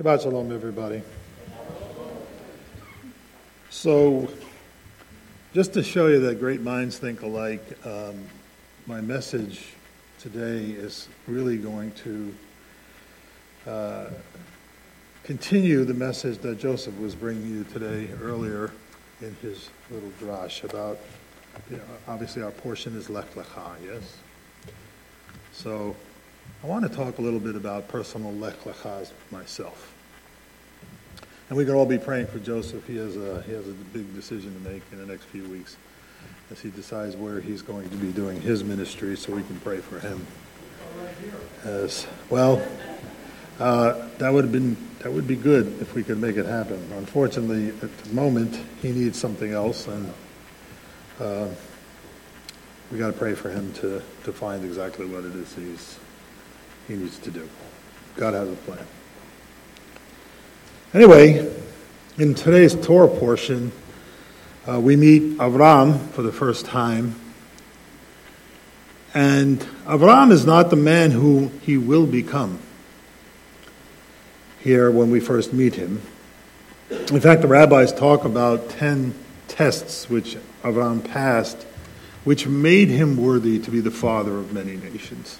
Shabbat Shalom, everybody. So, just to show you that great minds think alike, um, my message today is really going to uh, continue the message that Joseph was bringing you today earlier in his little drash about, you know, obviously our portion is Lech Lecha, yes? So, I want to talk a little bit about personal Lech Lechas myself. And we can all be praying for Joseph. He has, a, he has a big decision to make in the next few weeks as he decides where he's going to be doing his ministry, so we can pray for him. As well, uh, that would have been that would be good if we could make it happen. Unfortunately, at the moment, he needs something else, and uh, we got to pray for him to, to find exactly what it is he's he needs to do. God has a plan. Anyway, in today's Torah portion, uh, we meet Avram for the first time. And Avram is not the man who he will become here when we first meet him. In fact, the rabbis talk about 10 tests which Avram passed, which made him worthy to be the father of many nations.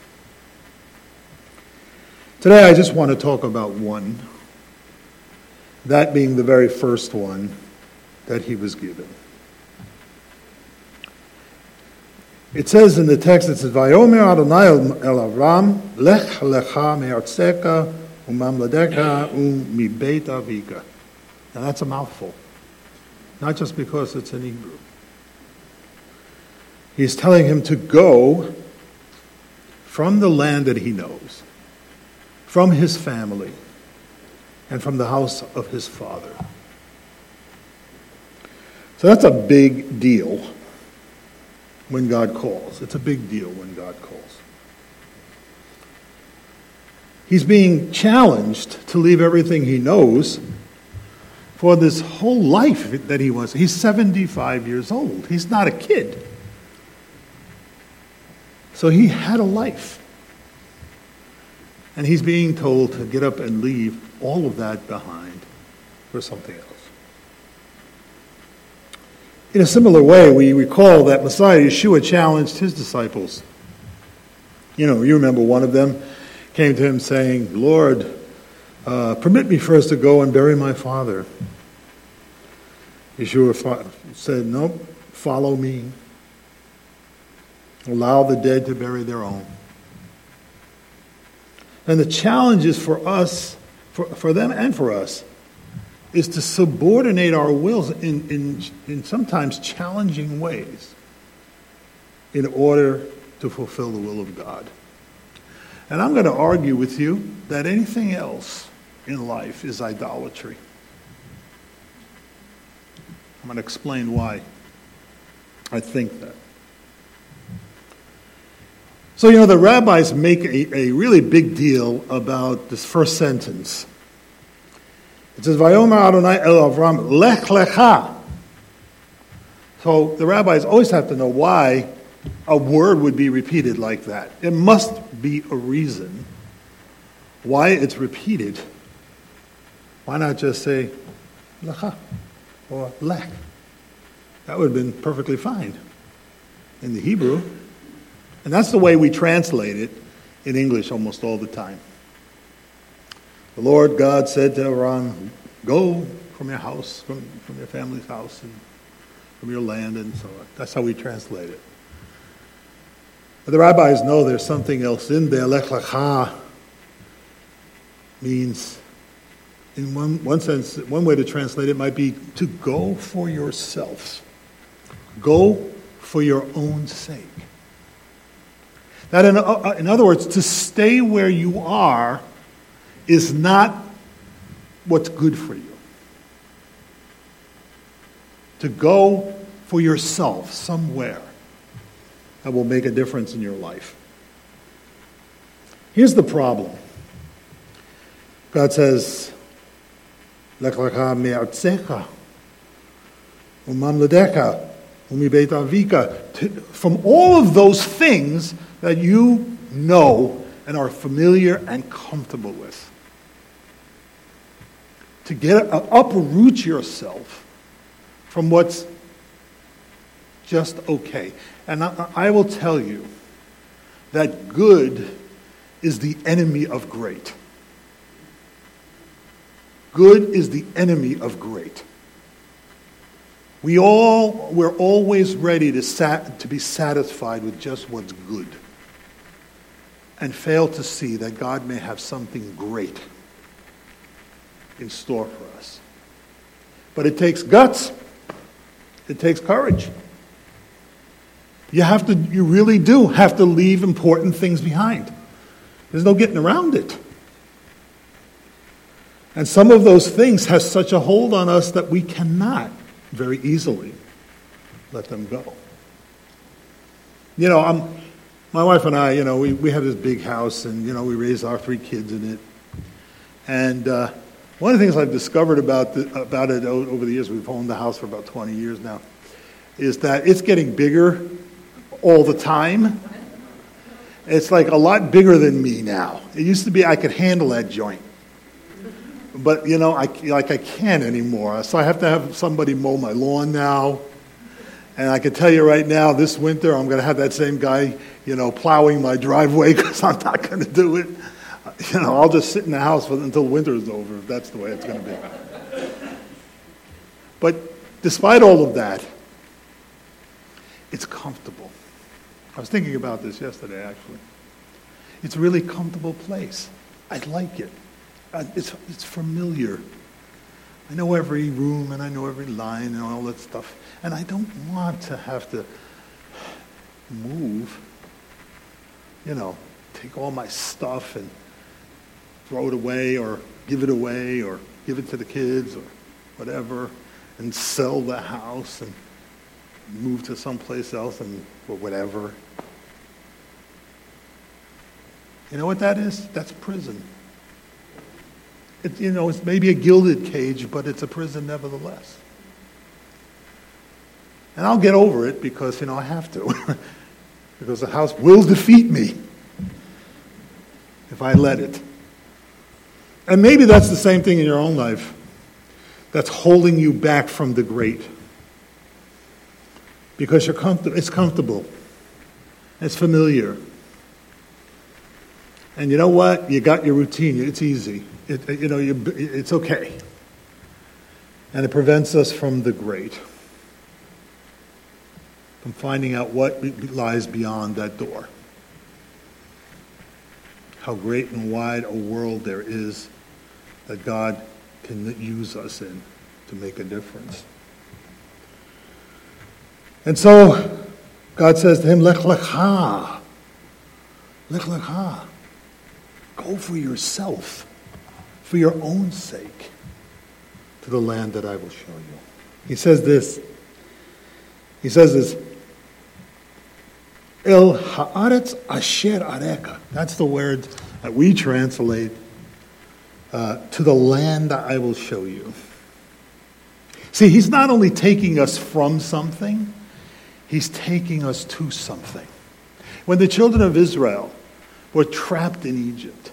Today, I just want to talk about one, that being the very first one that he was given. It says in the text, it says, Vayomer Adonai el Avram, lech lecha me'artzeka umamladeka umibeit avika. Now that's a mouthful, not just because it's in Hebrew. He's telling him to go from the land that he knows from his family and from the house of his father. So that's a big deal when God calls. It's a big deal when God calls. He's being challenged to leave everything he knows for this whole life that he wants. He's 75 years old. He's not a kid. So he had a life. And he's being told to get up and leave all of that behind for something else. In a similar way, we recall that Messiah Yeshua challenged his disciples. You know, you remember one of them came to him saying, Lord, uh, permit me first to go and bury my father. Yeshua said, No, follow me. Allow the dead to bury their own. And the challenge is for us, for, for them and for us, is to subordinate our wills in, in, in sometimes challenging ways in order to fulfill the will of God. And I'm going to argue with you that anything else in life is idolatry. I'm going to explain why I think that. So, you know, the rabbis make a, a really big deal about this first sentence. It says, Vayomer Adonai El Avram Lech Lecha. So the rabbis always have to know why a word would be repeated like that. It must be a reason why it's repeated. Why not just say Lecha or Lech? That would have been perfectly fine in the Hebrew. And that's the way we translate it in English almost all the time. The Lord God said to Avram, Go from your house, from, from your family's house, and from your land, and so on. That's how we translate it. But the rabbis know there's something else in there. Lech lecha means, in one, one sense, one way to translate it might be to go for yourself. Go for your own sake. That, in, uh, in other words, to stay where you are is not what's good for you. To go for yourself somewhere that will make a difference in your life. Here's the problem God says, from all of those things that you know and are familiar and comfortable with. to get uh, uproot yourself from what's just okay. And I, I will tell you that good is the enemy of great. Good is the enemy of great. We all, we're always ready to, sat, to be satisfied with just what's good and fail to see that God may have something great in store for us. But it takes guts. It takes courage. You have to, you really do have to leave important things behind. There's no getting around it. And some of those things have such a hold on us that we cannot very easily let them go. You know, I'm, my wife and I, you know, we, we have this big house and, you know, we raise our three kids in it. And uh, one of the things I've discovered about, the, about it over the years, we've owned the house for about 20 years now, is that it's getting bigger all the time. It's like a lot bigger than me now. It used to be I could handle that joint. But, you know, I, like I can't anymore. So I have to have somebody mow my lawn now. And I can tell you right now, this winter, I'm going to have that same guy, you know, plowing my driveway because I'm not going to do it. You know, I'll just sit in the house until winter is over if that's the way it's going to be. But despite all of that, it's comfortable. I was thinking about this yesterday, actually. It's a really comfortable place. I like it. Uh, it's, it's familiar. I know every room and I know every line and all that stuff. And I don't want to have to move, you know, take all my stuff and throw it away or give it away or give it to the kids or whatever and sell the house and move to someplace else and whatever. You know what that is? That's prison. It, you know, it's maybe a gilded cage, but it's a prison nevertheless. And I'll get over it because, you know, I have to. because the house will defeat me if I let it. And maybe that's the same thing in your own life that's holding you back from the great because you're comfortable. It's comfortable. It's familiar. And you know what? You got your routine. It's easy. It, you know, you, it's okay. And it prevents us from the great, from finding out what lies beyond that door. How great and wide a world there is that God can use us in to make a difference. And so God says to him, Lech lecha. Lech lecha. Go for yourself, for your own sake, to the land that I will show you. He says this. He says this. El haaretz asher areka. That's the word that we translate uh, to the land that I will show you. See, he's not only taking us from something, He's taking us to something. When the children of Israel were trapped in Egypt,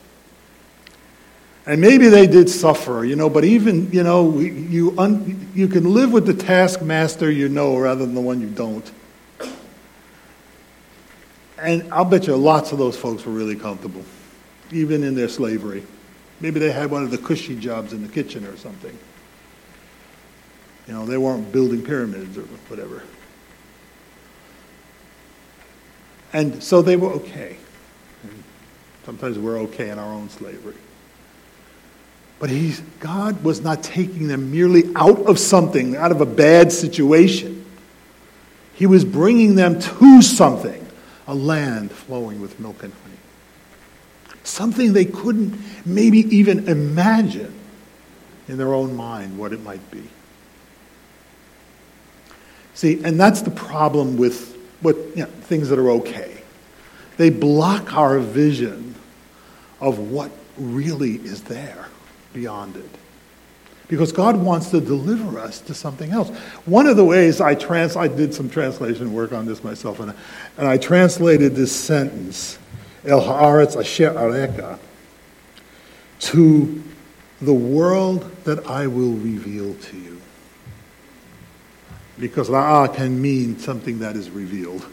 and maybe they did suffer, you know, but even, you know, you, un, you can live with the taskmaster you know rather than the one you don't. And I'll bet you lots of those folks were really comfortable, even in their slavery. Maybe they had one of the cushy jobs in the kitchen or something. You know, they weren't building pyramids or whatever. And so they were okay. And sometimes we're okay in our own slavery. But he's, God was not taking them merely out of something, out of a bad situation. He was bringing them to something, a land flowing with milk and honey. Something they couldn't maybe even imagine in their own mind what it might be. See, and that's the problem with what, you know, things that are okay. They block our vision of what really is there beyond it. Because God wants to deliver us to something else. One of the ways I trans I did some translation work on this myself, and, and I translated this sentence, El Haaretz Asher Areka, to the world that I will reveal to you. Because Ra'ah can mean something that is revealed.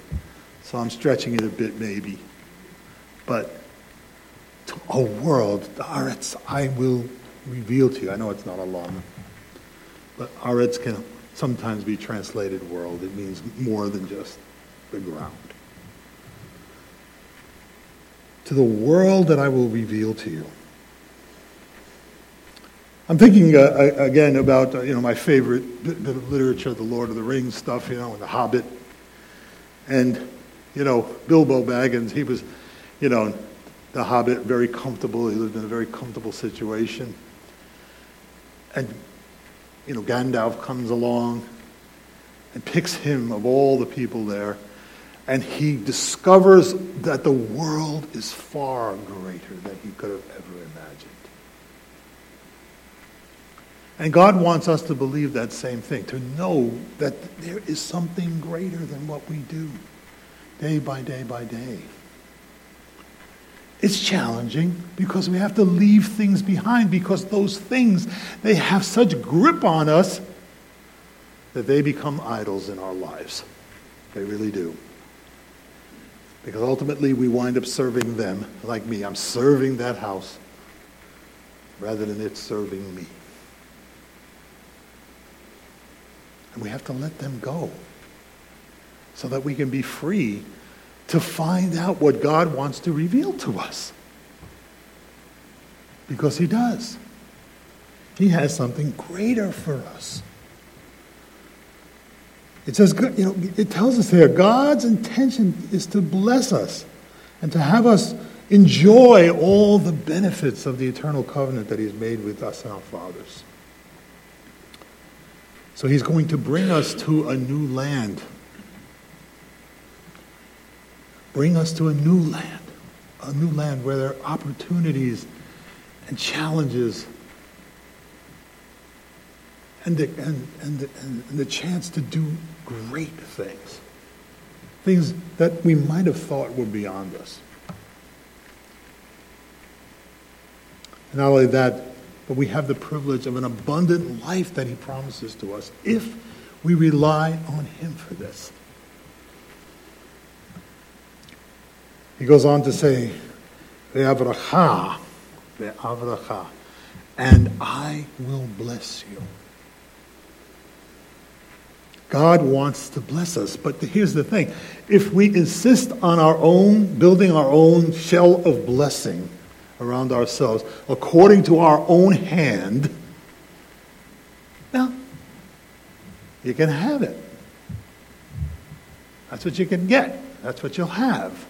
So I'm stretching it a bit, maybe. But to a world, the Aretz, I will reveal to you. I know it's not a long, but Aretz can sometimes be translated world. It means more than just the ground. To the world that I will reveal to you. I'm thinking uh, again about uh, you know my favorite bit of literature, the Lord of the Rings stuff, you know, and the Hobbit, and you know Bilbo Baggins. He was, you know, the Hobbit, very comfortable. He lived in a very comfortable situation, and you know Gandalf comes along and picks him of all the people there, and he discovers that the world is far greater than he could have ever imagined. And God wants us to believe that same thing, to know that there is something greater than what we do day by day by day. It's challenging because we have to leave things behind because those things, they have such grip on us that they become idols in our lives. They really do. Because ultimately we wind up serving them, like me. I'm serving that house rather than it serving me. And we have to let them go so that we can be free to find out what God wants to reveal to us. Because He does. He has something greater for us. It says, you know, it tells us here God's intention is to bless us and to have us enjoy all the benefits of the eternal covenant that He's made with us and our fathers. So he's going to bring us to a new land. Bring us to a new land, a new land where there are opportunities and challenges and the, and, and, and the chance to do great things. Things that we might have thought were beyond us. And not only that, but we have the privilege of an abundant life that he promises to us if we rely on him for this. He goes on to say, the Avracha, the ve'avracha, and I will bless you. God wants to bless us, but here's the thing. If we insist on our own, building our own shell of blessing, around ourselves according to our own hand, now, you can have it. That's what you can get. That's what you'll have.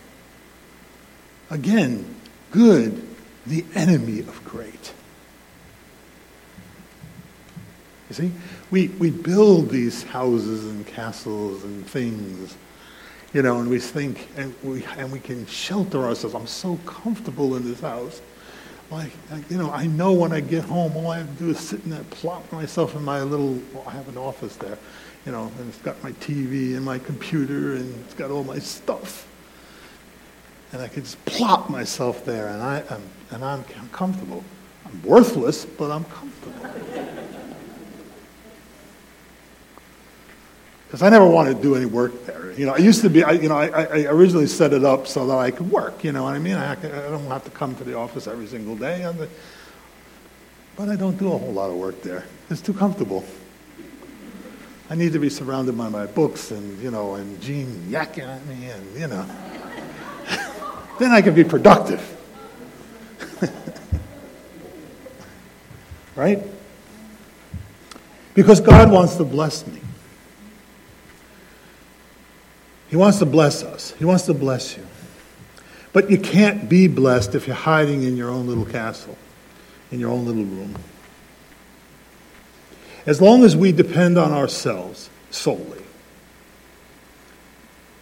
Again, good, the enemy of great. You see, we, we build these houses and castles and things you know, and we think, and we, and we can shelter ourselves. I'm so comfortable in this house. Like, you know, I know when I get home, all I have to do is sit in there, plop myself in my little, well, I have an office there, you know, and it's got my TV and my computer and it's got all my stuff. And I can just plop myself there and, I, am and I'm, I'm comfortable. I'm worthless, but I'm comfortable. because I never wanted to do any work there. You know, I used to be, I, you know, I, I originally set it up so that I could work. You know what I mean? I, I don't have to come to the office every single day. The, but I don't do a whole lot of work there. It's too comfortable. I need to be surrounded by my books and, you know, and Gene yakking at me and, you know. Then I can be productive. right? Because God wants to bless me. He wants to bless us. He wants to bless you. But you can't be blessed if you're hiding in your own little castle, in your own little room. As long as we depend on ourselves solely,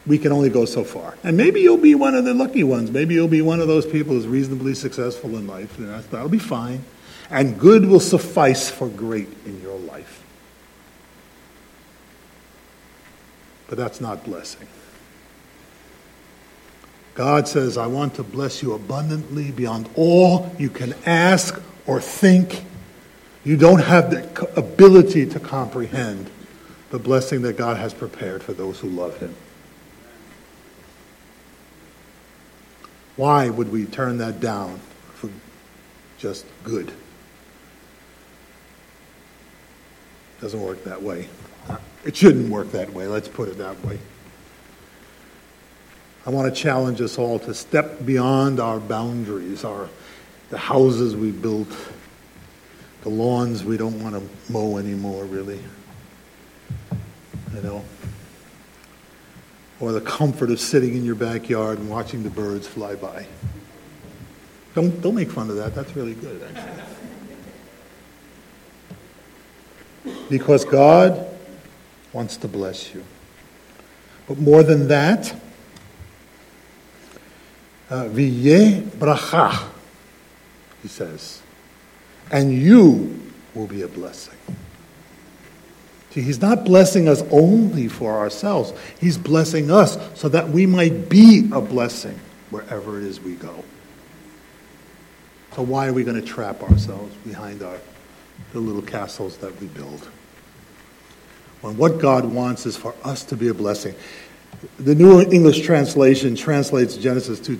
we can only go so far. And maybe you'll be one of the lucky ones. Maybe you'll be one of those people who's reasonably successful in life. And That'll be fine. And good will suffice for great in your life. But that's not blessing. God says, I want to bless you abundantly beyond all you can ask or think You don't have the ability to comprehend the blessing that God has prepared for those who love Him. Why would we turn that down for just good? Doesn't work that way. It shouldn't work that way, let's put it that way. I want to challenge us all to step beyond our boundaries, our the houses we built, the lawns we don't want to mow anymore, really. You know, or the comfort of sitting in your backyard and watching the birds fly by. Don't don't make fun of that. That's really good, actually. Because God wants to bless you. But more than that, uh, Viye bracha, he says, and you will be a blessing. See, he's not blessing us only for ourselves. He's blessing us so that we might be a blessing wherever it is we go. So why are we going to trap ourselves behind our the little castles that we build? When what God wants is for us to be a blessing. The New English translation translates Genesis 2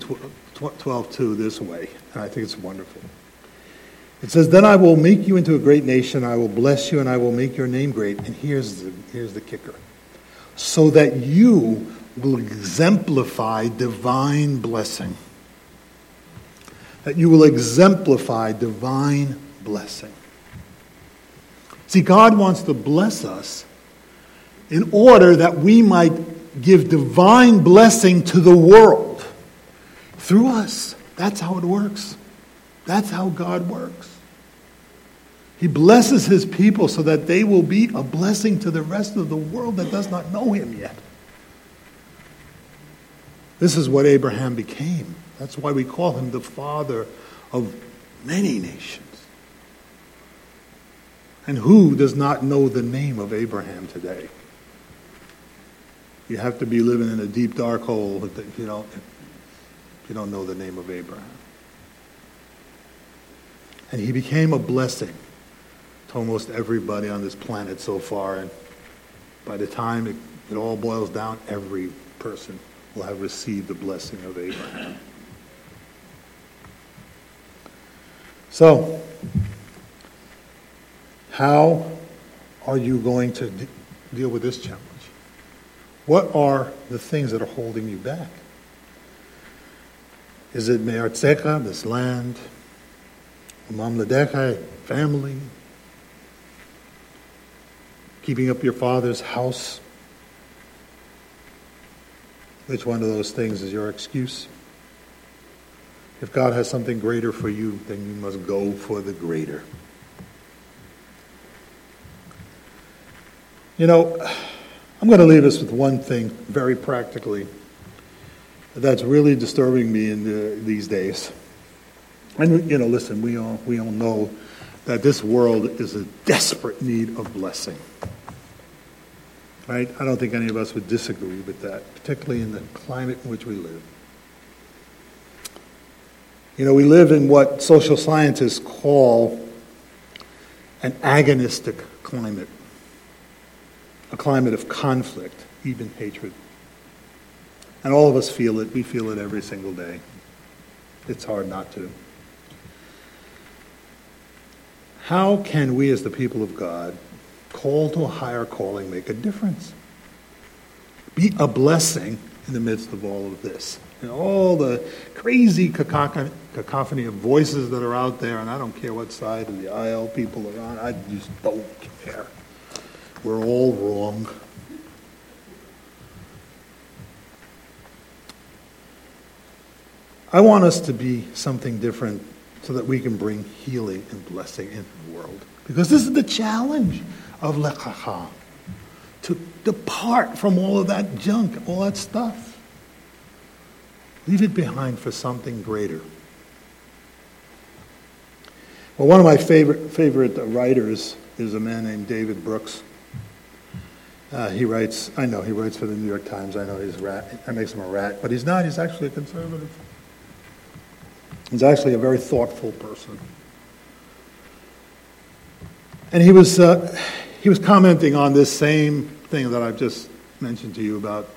12 2 this way, and I think it's wonderful. It says, Then I will make you into a great nation, I will bless you, and I will make your name great. And here's the, here's the kicker so that you will exemplify divine blessing. That you will exemplify divine blessing. See, God wants to bless us in order that we might give divine blessing to the world through us. That's how it works. That's how God works. He blesses his people so that they will be a blessing to the rest of the world that does not know him yet. This is what Abraham became. That's why we call him the father of many nations. And who does not know the name of Abraham today? You have to be living in a deep, dark hole if you don't, if you don't know the name of Abraham. And he became a blessing to almost everybody on this planet so far. And by the time it, it all boils down, every person will have received the blessing of Abraham. So, how are you going to de- deal with this challenge? What are the things that are holding you back? Is it Me'artzecha, this land, Mamladecha, family, keeping up your father's house? Which one of those things is your excuse? If God has something greater for you, then you must go for the greater. You know, I'm going to leave us with one thing very practically that's really disturbing me in the, these days. And, you know, listen, we all, we all know that this world is a desperate need of blessing. Right? I don't think any of us would disagree with that, particularly in the climate in which we live. You know, we live in what social scientists call an agonistic climate a climate of conflict, even hatred. And all of us feel it. We feel it every single day. It's hard not to. How can we, as the people of God, called to a higher calling, make a difference? Be a blessing in the midst of all of this. And all the crazy cacophony of voices that are out there, and I don't care what side of the aisle people are on, I just don't care. We're all wrong. I want us to be something different so that we can bring healing and blessing into the world. Because this is the challenge of Lech Lecha to depart from all of that junk, all that stuff. Leave it behind for something greater. Well, one of my favorite, favorite writers is a man named David Brooks. Uh, he writes, I know he writes for the New York Times. I know he's a rat. That makes him a rat, but he's not. He's actually a conservative. He's actually a very thoughtful person. And he was, uh, he was commenting on this same thing that I've just mentioned to you about,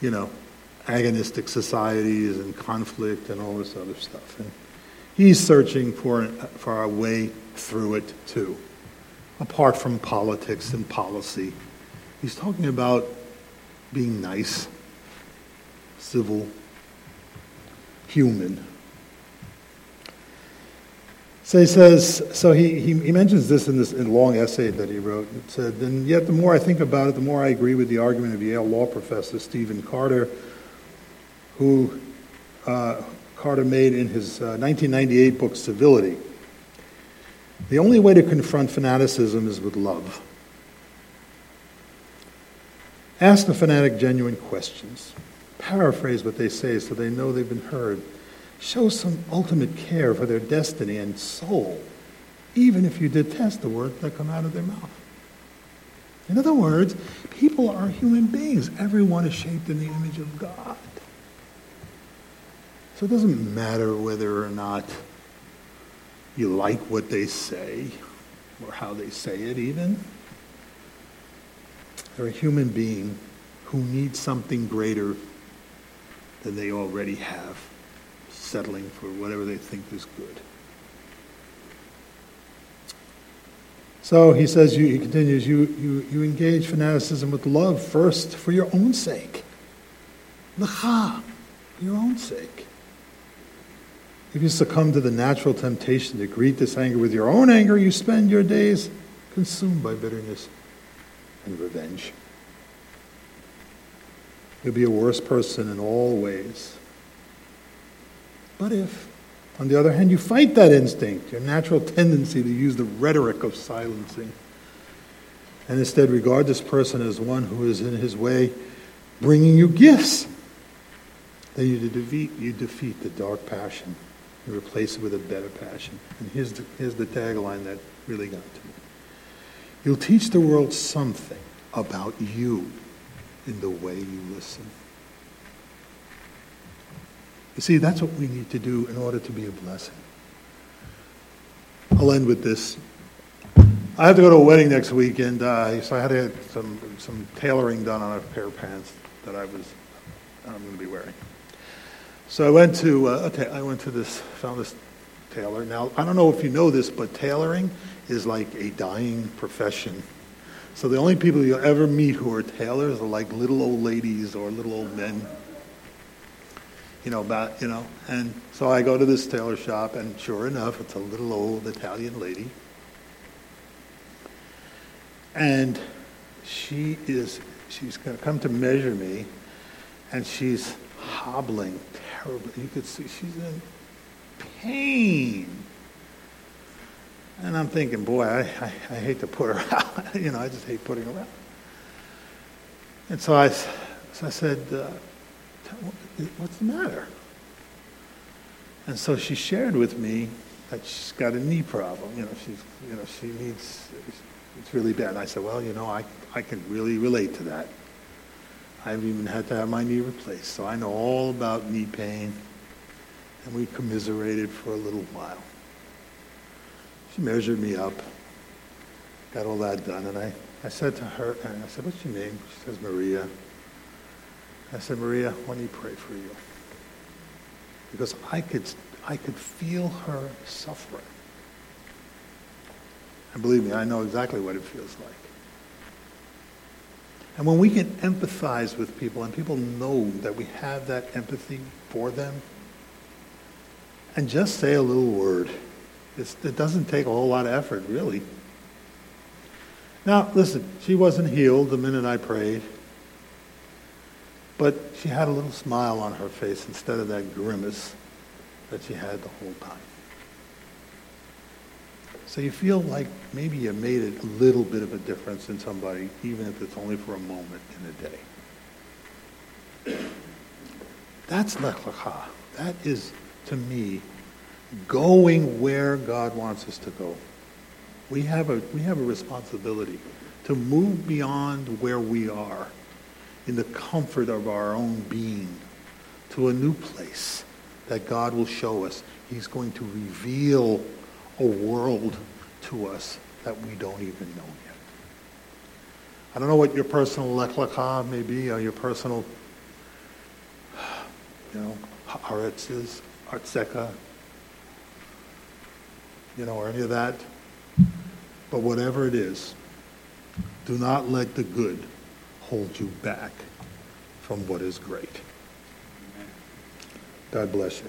you know, agonistic societies and conflict and all this other stuff. And he's searching for, for a way through it too, apart from politics and policy. He's talking about being nice, civil, human. So he says, so he, he, he, mentions this in this in long essay that he wrote. It said, and yet the more I think about it, the more I agree with the argument of Yale law professor Stephen Carter, who uh, Carter made in his uh, 1998 book, Civility. The only way to confront fanaticism is with love. Ask the fanatic genuine questions. Paraphrase what they say so they know they've been heard. Show some ultimate care for their destiny and soul, even if you detest the words that come out of their mouth. In other words, people are human beings. Everyone is shaped in the image of God. So it doesn't matter whether or not you like what they say or how they say it, even. They're a human being who needs something greater than they already have, settling for whatever they think is good. So he says, he continues, you, you, you engage fanaticism with love first for your own sake. For your own sake. If you succumb to the natural temptation to greet this anger with your own anger, you spend your days consumed by bitterness and revenge. You'll be a worse person in all ways. But if, on the other hand, you fight that instinct, your natural tendency to use the rhetoric of silencing, and instead regard this person as one who is in his way bringing you gifts, then you defeat, you defeat the dark passion and replace it with a better passion. And here's the, here's the tagline that really got to me. You'll teach the world something about you in the way you listen. You see, that's what we need to do in order to be a blessing. I'll end with this. I have to go to a wedding next week, and uh, so I had to get some, some tailoring done on a pair of pants that I was I'm going to be wearing. So I went to uh, ta- I went to this found this tailor. Now I don't know if you know this, but tailoring is like a dying profession. So the only people you'll ever meet who are tailors are like little old ladies or little old men. You know about you know, and so I go to this tailor shop, and sure enough, it's a little old Italian lady, and she is she's going to come to measure me, and she's hobbling terribly. You could see she's in pain. And I'm thinking, boy, I, I, I hate to put her out. you know, I just hate putting her out. And so I, so I said, uh, what's the matter? And so she shared with me that she's got a knee problem. You know, she's, you know, she needs, it's really bad. And I said, well, you know, I, I can really relate to that. I've even had to have my knee replaced, so I know all about knee pain. And we commiserated for a little while. She measured me up, got all that done, and I, I said to her, and I said, what's your name? She says, Maria. I said, Maria, let me pray for you. Because I could, I could feel her suffering. And believe me, I know exactly what it feels like. And when we can empathize with people and people know that we have that empathy for them, and just say a little word, it's, it doesn't take a whole lot of effort, really. Now, listen, she wasn't healed the minute I prayed, but she had a little smile on her face instead of that grimace that she had the whole time. So you feel like maybe you made a little bit of a difference in somebody, even if it's only for a moment in a day. That's lech lecha. That is, to me, going where God wants us to go. We have a, we have a responsibility to move beyond where we are in the comfort of our own being to a new place that God will show us. He's going to reveal a world to us that we don't even know yet. I don't know what your personal lecha may be, or your personal, you know, haaretz is, artzeka, you know, or any of that. But whatever it is, do not let the good hold you back from what is great. God bless you.